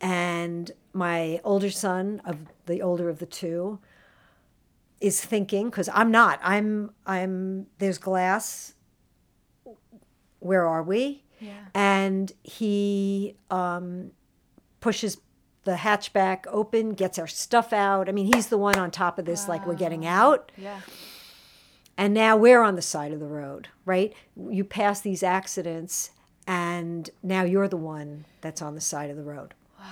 And my older son of the older of the two is thinking because i'm not i'm i'm there's glass where are we Yeah. and he um, pushes the hatchback open gets our stuff out i mean he's the one on top of this like we're getting out Yeah. and now we're on the side of the road, right? You pass these accidents, and now you're the one that's on the side of the road. Wow.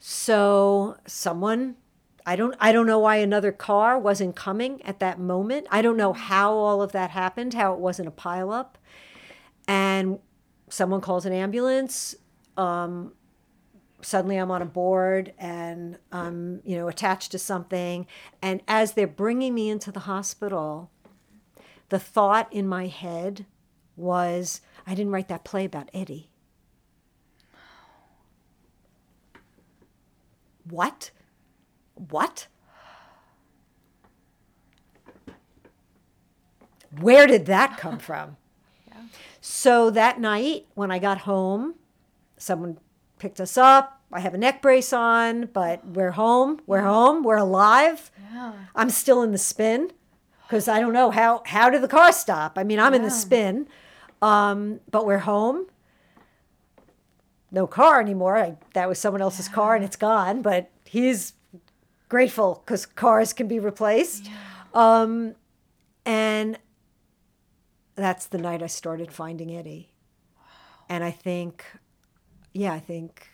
So someone, I don't, I don't know why another car wasn't coming at that moment. I don't know how all of that happened, how it wasn't a pileup, and someone calls an ambulance. Um, suddenly I'm on a board and I'm, you know, attached to something. And as they're bringing me into the hospital, the thought in my head was, I didn't write that play about Etty. What? What? Where did that come from? So that night, when I got home, someone picked us up. I have a neck brace on, but we're home. We're home. We're alive. Yeah. I'm still in the spin because I don't know how how did the car stop. I mean, I'm in the spin, um, but we're home. No car anymore. I, that was someone else's car, and it's gone. But he's grateful because cars can be replaced. Um, and that's the night I started finding Etty. And I think, yeah, I think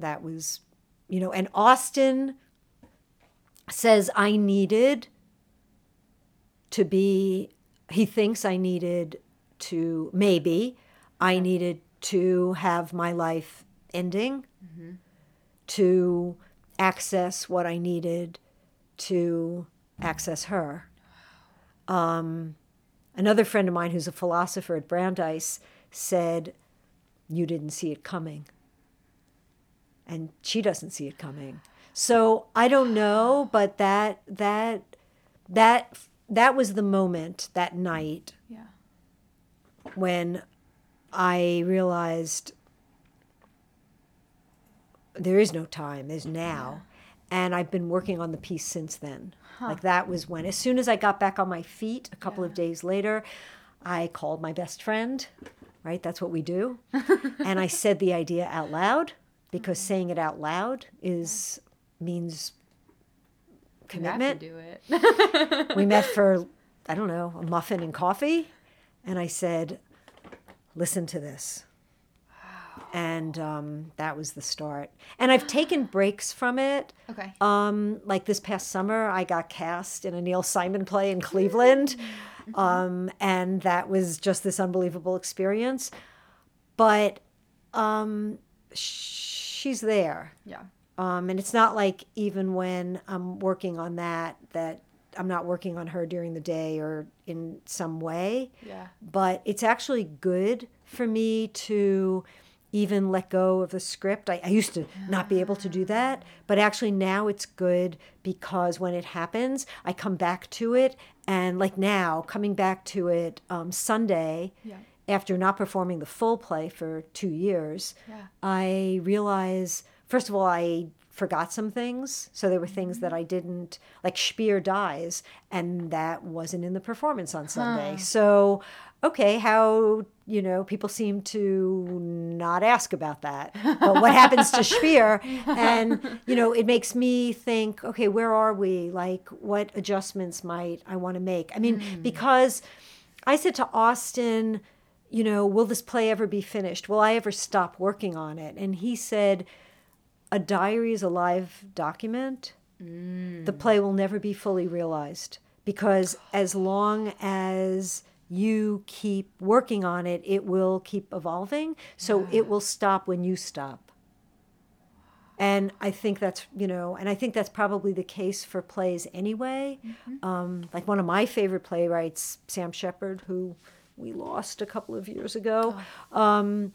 that was, you know, and Austin says I needed to be, he thinks I needed to, maybe, I needed to have my life ending, to access what I needed to access her. Um, another friend of mine who's a philosopher at Brandeis said, You didn't see it coming. And she doesn't see it coming. So I don't know, but that that that that was the moment that night Yeah. when I realized there is no time, there's now. And I've been working on the piece since then. Like that was when, as soon as I got back on my feet a couple of days later, I called my best friend, right? That's what we do. and I said the idea out loud because mm-hmm. saying it out loud is means You have commitment to do it. we met for i don't know a muffin and coffee and i said listen to this and um, that was the start and i've taken breaks from it okay. um, like this past summer i got cast in a neil simon play in cleveland um, and that was just this unbelievable experience but um, she's there yeah. um, and it's not like even when I'm working on that, that I'm not working on her during the day or in some way. Yeah. But it's actually good for me to even let go of the script. I, I used to not be able to do that, but actually now it's good because when it happens, I come back to it. And like now, coming back to it um, Sunday, Yeah. after not performing the full play for two years, Yeah. I realize, first of all, I forgot some things. So there were things that I didn't, like Spier dies, and that wasn't in the performance on Sunday. So, okay, how, you know, people seem to not ask about that. But what happens to Spier? And, you know, it makes me think, okay, where are we? Like, what adjustments might I want to make? I mean, hmm. because I said to Austin, you know, will this play ever be finished? Will I ever stop working on it? And he said, a diary is a live document. The hmm. play will never be fully realized because as long as you keep working on it, it will keep evolving. So it will stop when you stop. And I think that's, you know, and I think that's probably the case for plays anyway. Um, like one of my favorite playwrights, Sam Shepard, who we lost a couple of years ago, um,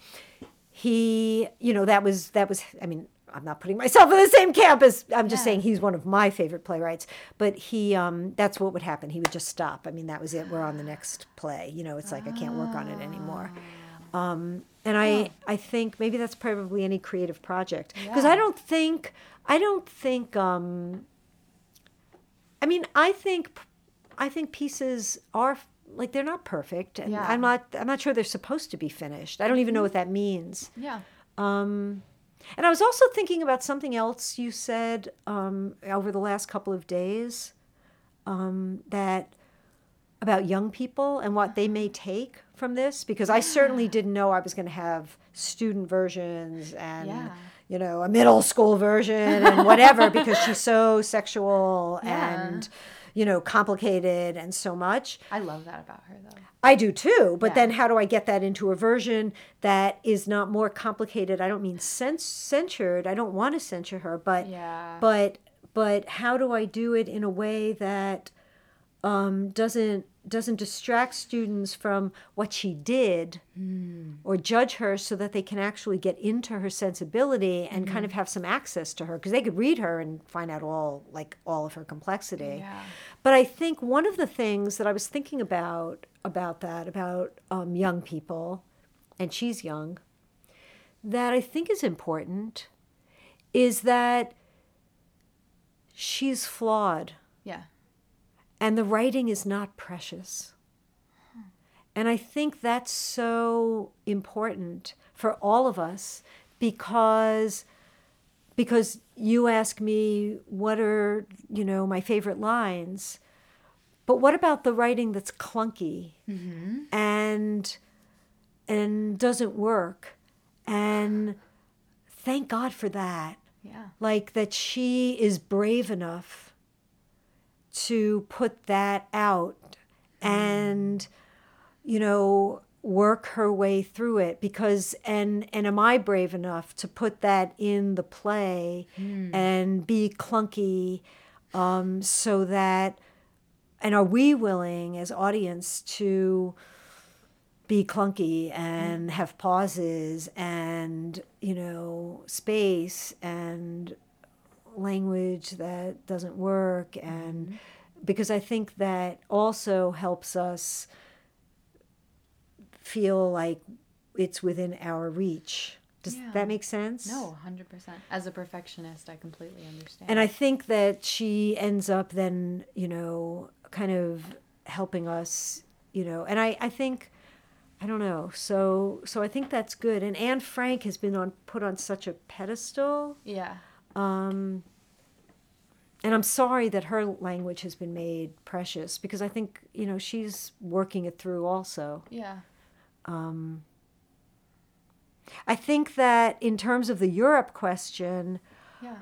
he, you know, that was that was. I mean, I'm not putting myself in the same camp as I'm just Yeah. saying he's one of my favorite playwrights. But he, um, that's what would happen. He would just stop. I mean, that was it. We're on the next play. You know, it's like I can't work on it anymore. Um, and I, I think maybe that's probably any creative project because I don't think, I don't think. Um, I mean, I think, I think pieces are like they're not perfect, and Yeah. I'm not, I'm not sure they're supposed to be finished. I don't even know what that means. Yeah. Um, and I was also thinking about something else you said um, over the last couple of days um, that about young people and what they may take from this because I certainly didn't know I was going to have student versions and Yeah. you know a middle school version and whatever because she's so sexual Yeah. and you know complicated and so much. I love that about her though. I do too, but Yeah. then how do I get that into a version that is not more complicated? I don't mean cens- censured. I don't want to censure her, but Yeah. but but how do I do it in a way that um, doesn't doesn't distract students from what she did or judge her so that they can actually get into her sensibility and kind of have some access to her because they could read her and find out all like all of her complexity Yeah. but I think one of the things that I was thinking about about that about um, young people, and she's young, that I think is important, is that she's flawed Yeah. And the writing is not precious. And I think that's so important for all of us because because you ask me what are, you know, my favorite lines. But what about the writing that's clunky mm-hmm. and and doesn't work? And thank God for that Yeah. like that she is brave enough to put that out and you know work her way through it because and and am I brave enough to put that in the play and be clunky um, so that and are we willing as audience to be clunky and have pauses and you know space and language that doesn't work mm-hmm. and because i think that also helps us feel like it's within our reach does Yeah. that make sense No, 100%. As a perfectionist, I completely understand. and I think that she ends up then, you know, kind of helping us, you know, and I, I think, I don't know. So, so I think that's good. And Anne Frank has been on, put on such a pedestal. yeah. Um, and I'm sorry that her language has been made precious because I think, you know, she's working it through also. Yeah. Um, I think that in terms of the Europe question, Yeah.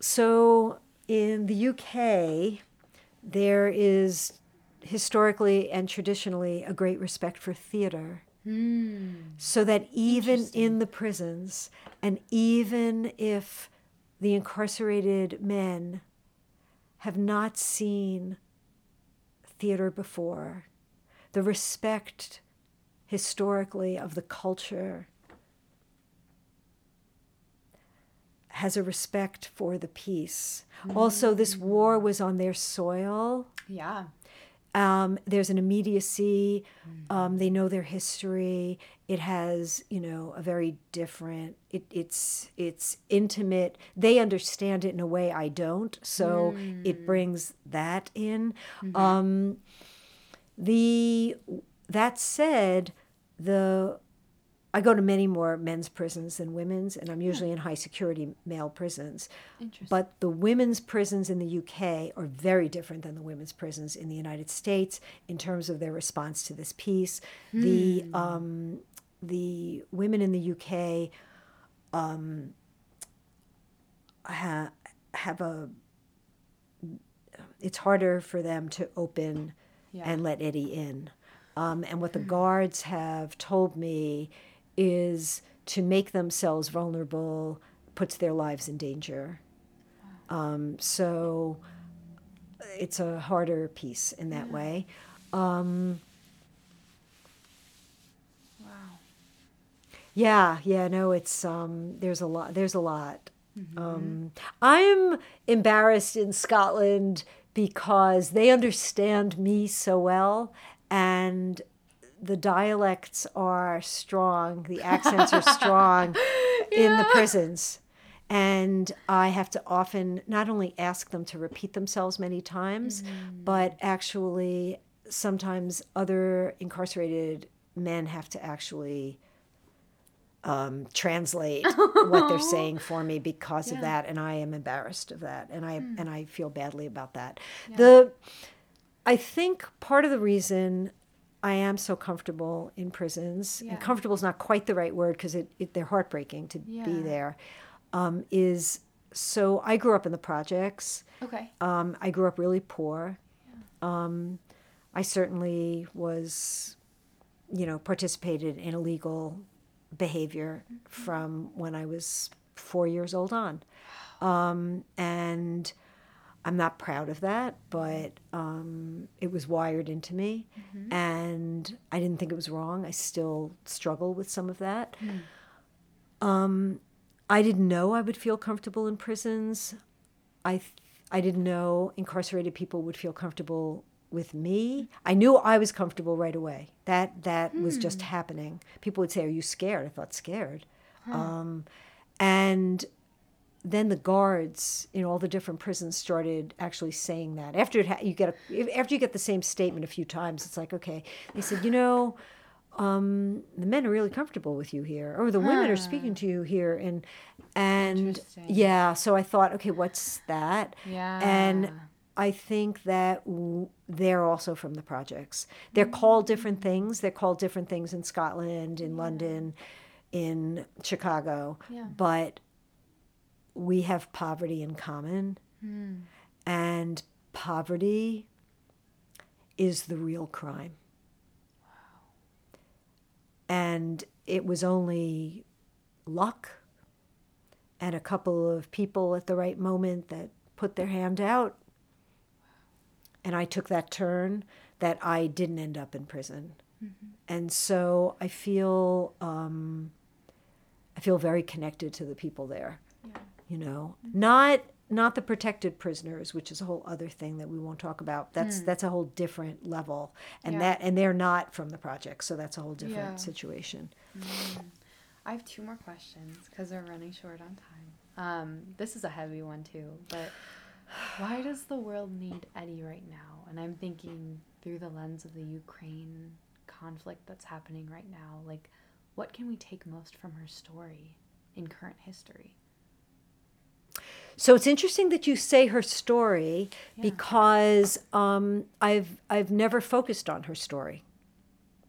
So in the UK, there is historically and traditionally a great respect for theater. So that even in the prisons, and even if the incarcerated men have not seen theater before, the respect historically of the culture has a respect for the peace. Also, this mm. war was on their soil. Yeah. Um, there's an immediacy. Um, they know their history. It has, you know, a very different. It, it's it's intimate. They understand it in a way I don't. So it brings that in. Um, the that said, the I go to many more men's prisons than women's, and I'm usually in high security male prisons. Interesting. But the women's prisons in the UK are very different than the women's prisons in the United States in terms of their response to this piece. The um, the women in the UK um, ha- have a. It's harder for them to open Yeah. and let Etty in. Um, and what the guards have told me is to make themselves vulnerable puts their lives in danger. Um, so it's a harder piece in that way. Um, wow. Yeah, yeah, no, it's um there's a lot there's a lot. Um I'm embarrassed in Scotland because they understand me so well and the dialects are strong, the accents are strong in the prisons. And I have to often not only ask them to repeat themselves many times, but actually sometimes other incarcerated men have to actually um, translate what they're saying for me because of that, and I am embarrassed of that, and I and I feel badly about that. The I think part of the reason I am so comfortable in prisons, Yeah. and comfortable is not quite the right word because it, it they're heartbreaking to Yeah. be there, um, is so I grew up in the projects. Okay. Um, I grew up really poor. Um, I certainly was, you know, participated in illegal behavior from when I was four years old on. Um, and I'm not proud of that, but um, it was wired into me. And I didn't think it was wrong. I still struggle with some of that. Um, I didn't know I would feel comfortable in prisons. I th- I didn't know incarcerated people would feel comfortable with me. I knew I was comfortable right away. That that was just happening. People would say, "Are you scared?" I thought scared. Um, and then the guards in all the different prisons started actually saying that. After it ha- you get a, after you get the same statement a few times, it's like okay. They said, you know, um, the men are really comfortable with you here, or the women are speaking to you here, and and yeah. So I thought, okay, what's that? Yeah. And I think that w- they're also from the projects. They're called different things. They're called different things in Scotland, in London, in Chicago. Yeah. But we have poverty in common. And poverty is the real crime. And it was only luck and a couple of people at the right moment that put their hand out. And I took that turn that I didn't end up in prison. And so I feel um, I feel very connected to the people there. You know, not not the protected prisoners, which is a whole other thing that we won't talk about. That's that's a whole different level, and Yeah. that and they're not from the project, so that's a whole different Yeah. situation. I have two more questions because we're running short on time. Um, this is a heavy one too, but why does the world need Etty right now? And I'm thinking through the lens of the Ukraine conflict that's happening right now. Like, what can we take most from her story in current history? So it's interesting that you say her story Yeah. because um, I've I've never focused on her story.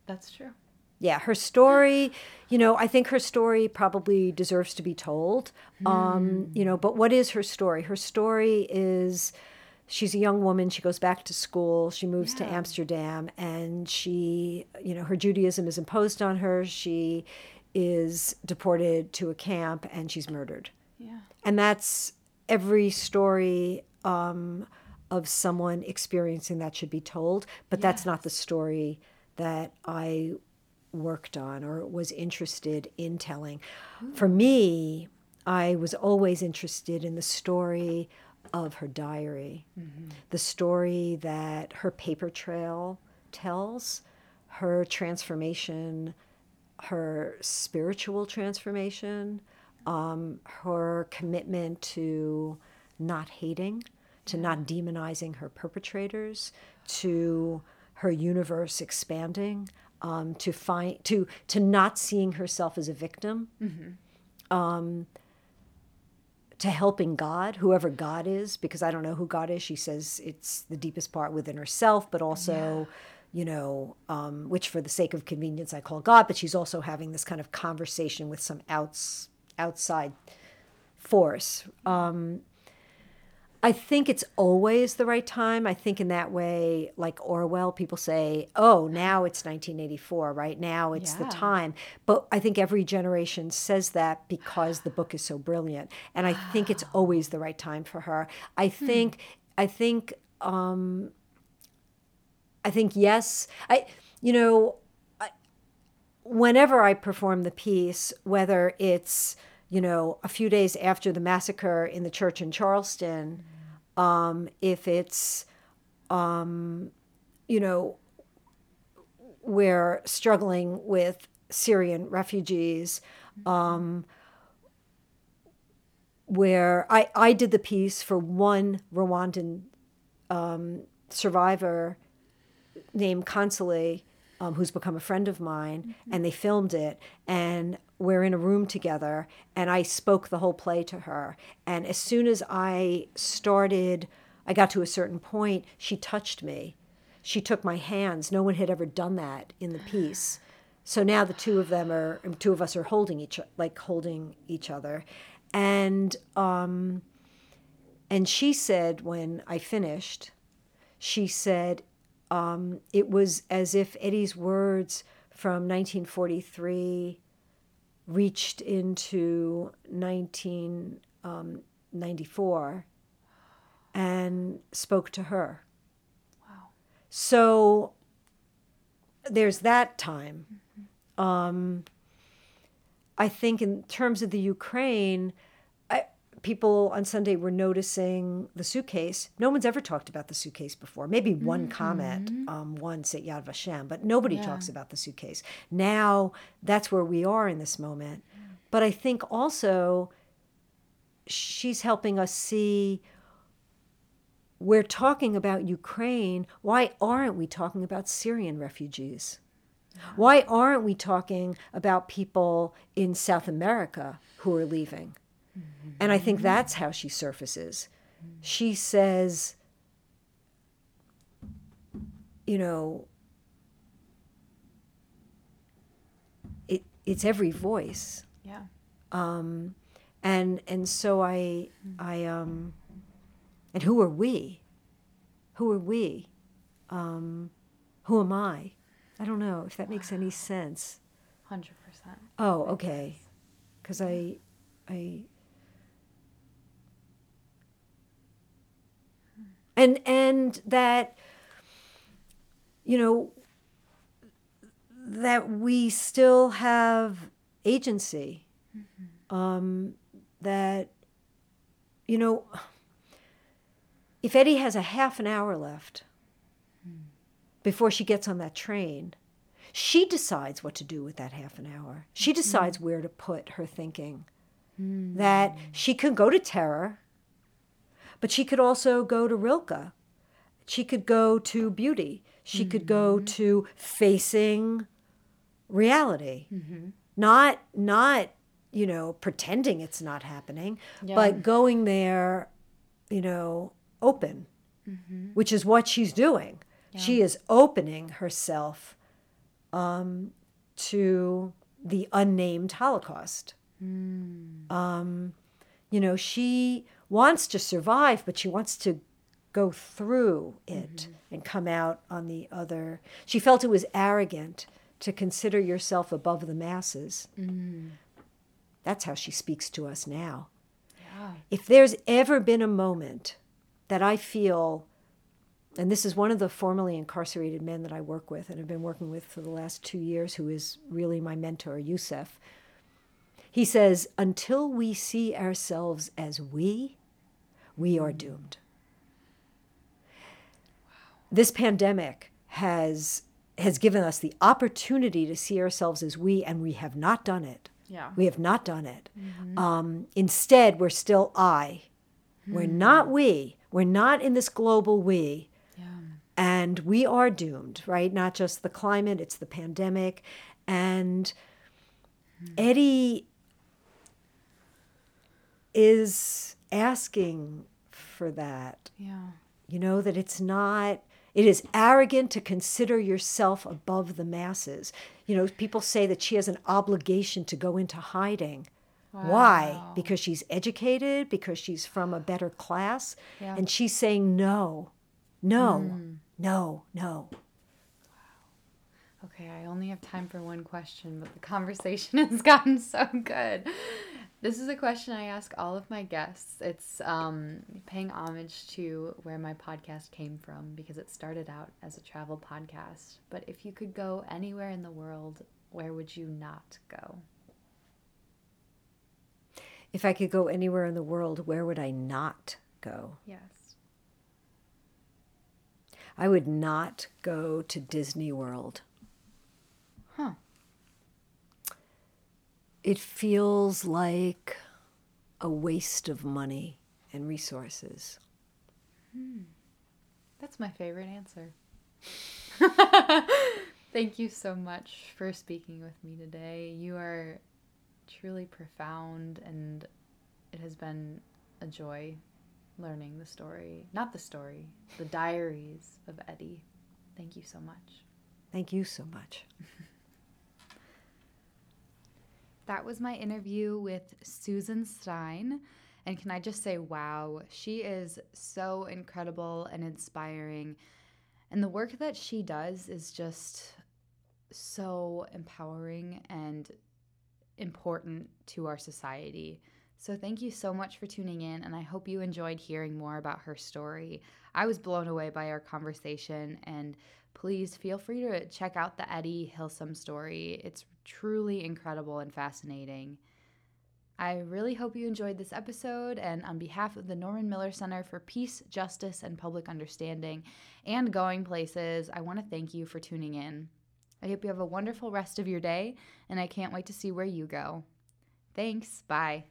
That's true. Yeah, her story, you know, I think her story probably deserves to be told. Um, you know, but what is her story? Her story is she's a young woman, she goes back to school, she moves to Amsterdam and she, you know, her Judaism is imposed on her. She is deported to a camp and she's murdered Yeah. and that's every story um, of someone experiencing that should be told but that's not the story that i worked on or was interested in telling. For me i was always interested in the story of her diary the story that her paper trail tells her transformation her spiritual transformation, um, her commitment to not hating, to not demonizing her perpetrators, to her universe expanding, um, to find to to not seeing herself as a victim, um, to helping God, whoever God is, because I don't know who God is. She says it's the deepest part within herself, but also you know, um, which for the sake of convenience I call God, but she's also having this kind of conversation with some outs, outside force. Um, I think it's always the right time. I think in that way, like Orwell, people say, oh, now it's 1984, right? Now it's the time. But I think every generation says that because the book is so brilliant. And I think it's always the right time for her. I think, I think, um, I think yes. I you know, whenever I perform the piece, whether it's you know a few days after the massacre in the church in Charleston, um, if it's um, you know we're struggling with Syrian refugees. Um, where I, I did the piece for one Rwandan um, survivor named Consolé, um, who's become a friend of mine, and they filmed it. And we're in a room together, and I spoke the whole play to her. And as soon as I started, I got to a certain point, she touched me. She took my hands. No one had ever done that in the piece. So now the two of them are, two of us are holding each, like holding each other, and um, and she said when I finished, she said um, it was as if Etty's words from 1943 reached into 1994 and spoke to her. Wow. So there's that time. Um, I think in terms of the Ukraine, people on Sunday were noticing the suitcase. No one's ever talked about the suitcase before. Maybe one comment um, once at Yad Vashem, but nobody Yeah. talks about the suitcase. Now that's where we are in this moment. But I think also she's helping us see we're talking about Ukraine. Why aren't we talking about Syrian refugees? Why aren't we talking about people in South America who are leaving? And I think that's how she surfaces. She says, you know, it, it's every voice Yeah. um, and and so I I um, and who are we? Who are we? Um, who am I? I don't know if that makes any sense. Hundred percent. Oh, okay, because I I and and that you know that we still have agency mm-hmm. um, that you know if etty has a half an hour left hmm. before she gets on that train she decides what to do with that half an hour. She mm-hmm. decides where to put her thinking. Hmm. That she could go to terror but she could also go to rilke. She could go to beauty. She could go to facing reality. Not not you know pretending it's not happening Yeah. but going there you know open which is what she's doing. She is opening herself um, to the unnamed holocaust. Um, you know she wants to survive but she wants to go through it mm-hmm. and come out on the other she felt it was arrogant to consider yourself above the masses mm. that's how she speaks to us now Yeah. if there's ever been a moment that I feel, and this is one of the formerly incarcerated men that I work with and have been working with for the last two years, who is really my mentor, Youssef. He says, until we see ourselves as we, we are mm. doomed. This pandemic has has given us the opportunity to see ourselves as we, and we have not done it. Yeah. We have not done it. Mm-hmm. Um, instead, we're still I. We're hmm. not we. We're not in this global we. Yeah. And we are doomed, right? Not just the climate, it's the pandemic. And hmm. Etty is asking for that. Yeah. You know, that it's not, it is arrogant to consider yourself above the masses. You know, people say that she has an obligation to go into hiding. Why? Because she's educated, because she's from a better class. Yeah. And she's saying, no, no, hmm. no, no. Okay, I only have time for one question, but the conversation has gotten so good. This is a question I ask all of my guests. It's um, paying homage to where my podcast came from because it started out as a travel podcast. But if you could go anywhere in the world, where would you not go? If I could go anywhere in the world, where would I not go? Yes. I would not go to Disney World. Huh. It feels like a waste of money and resources. Hmm. That's my favorite answer. Thank you so much for speaking with me today. You are truly profound, and it has been a joy learning the story. Not the story, the diaries of Etty. Thank you so much. Thank you so much. That was my interview with Susan Stein. And can I just say, wow, she is so incredible and inspiring. And the work that she does is just so empowering and important to our society. So, thank you so much for tuning in, and I hope you enjoyed hearing more about her story. I was blown away by our conversation, and please feel free to check out the Etty Hillesum story. It's truly incredible and fascinating. I really hope you enjoyed this episode, and on behalf of the Norman Miller Center for Peace, Justice, and Public Understanding and Going Places, I want to thank you for tuning in. I hope you have a wonderful rest of your day, and I can't wait to see where you go. Thanks. Bye.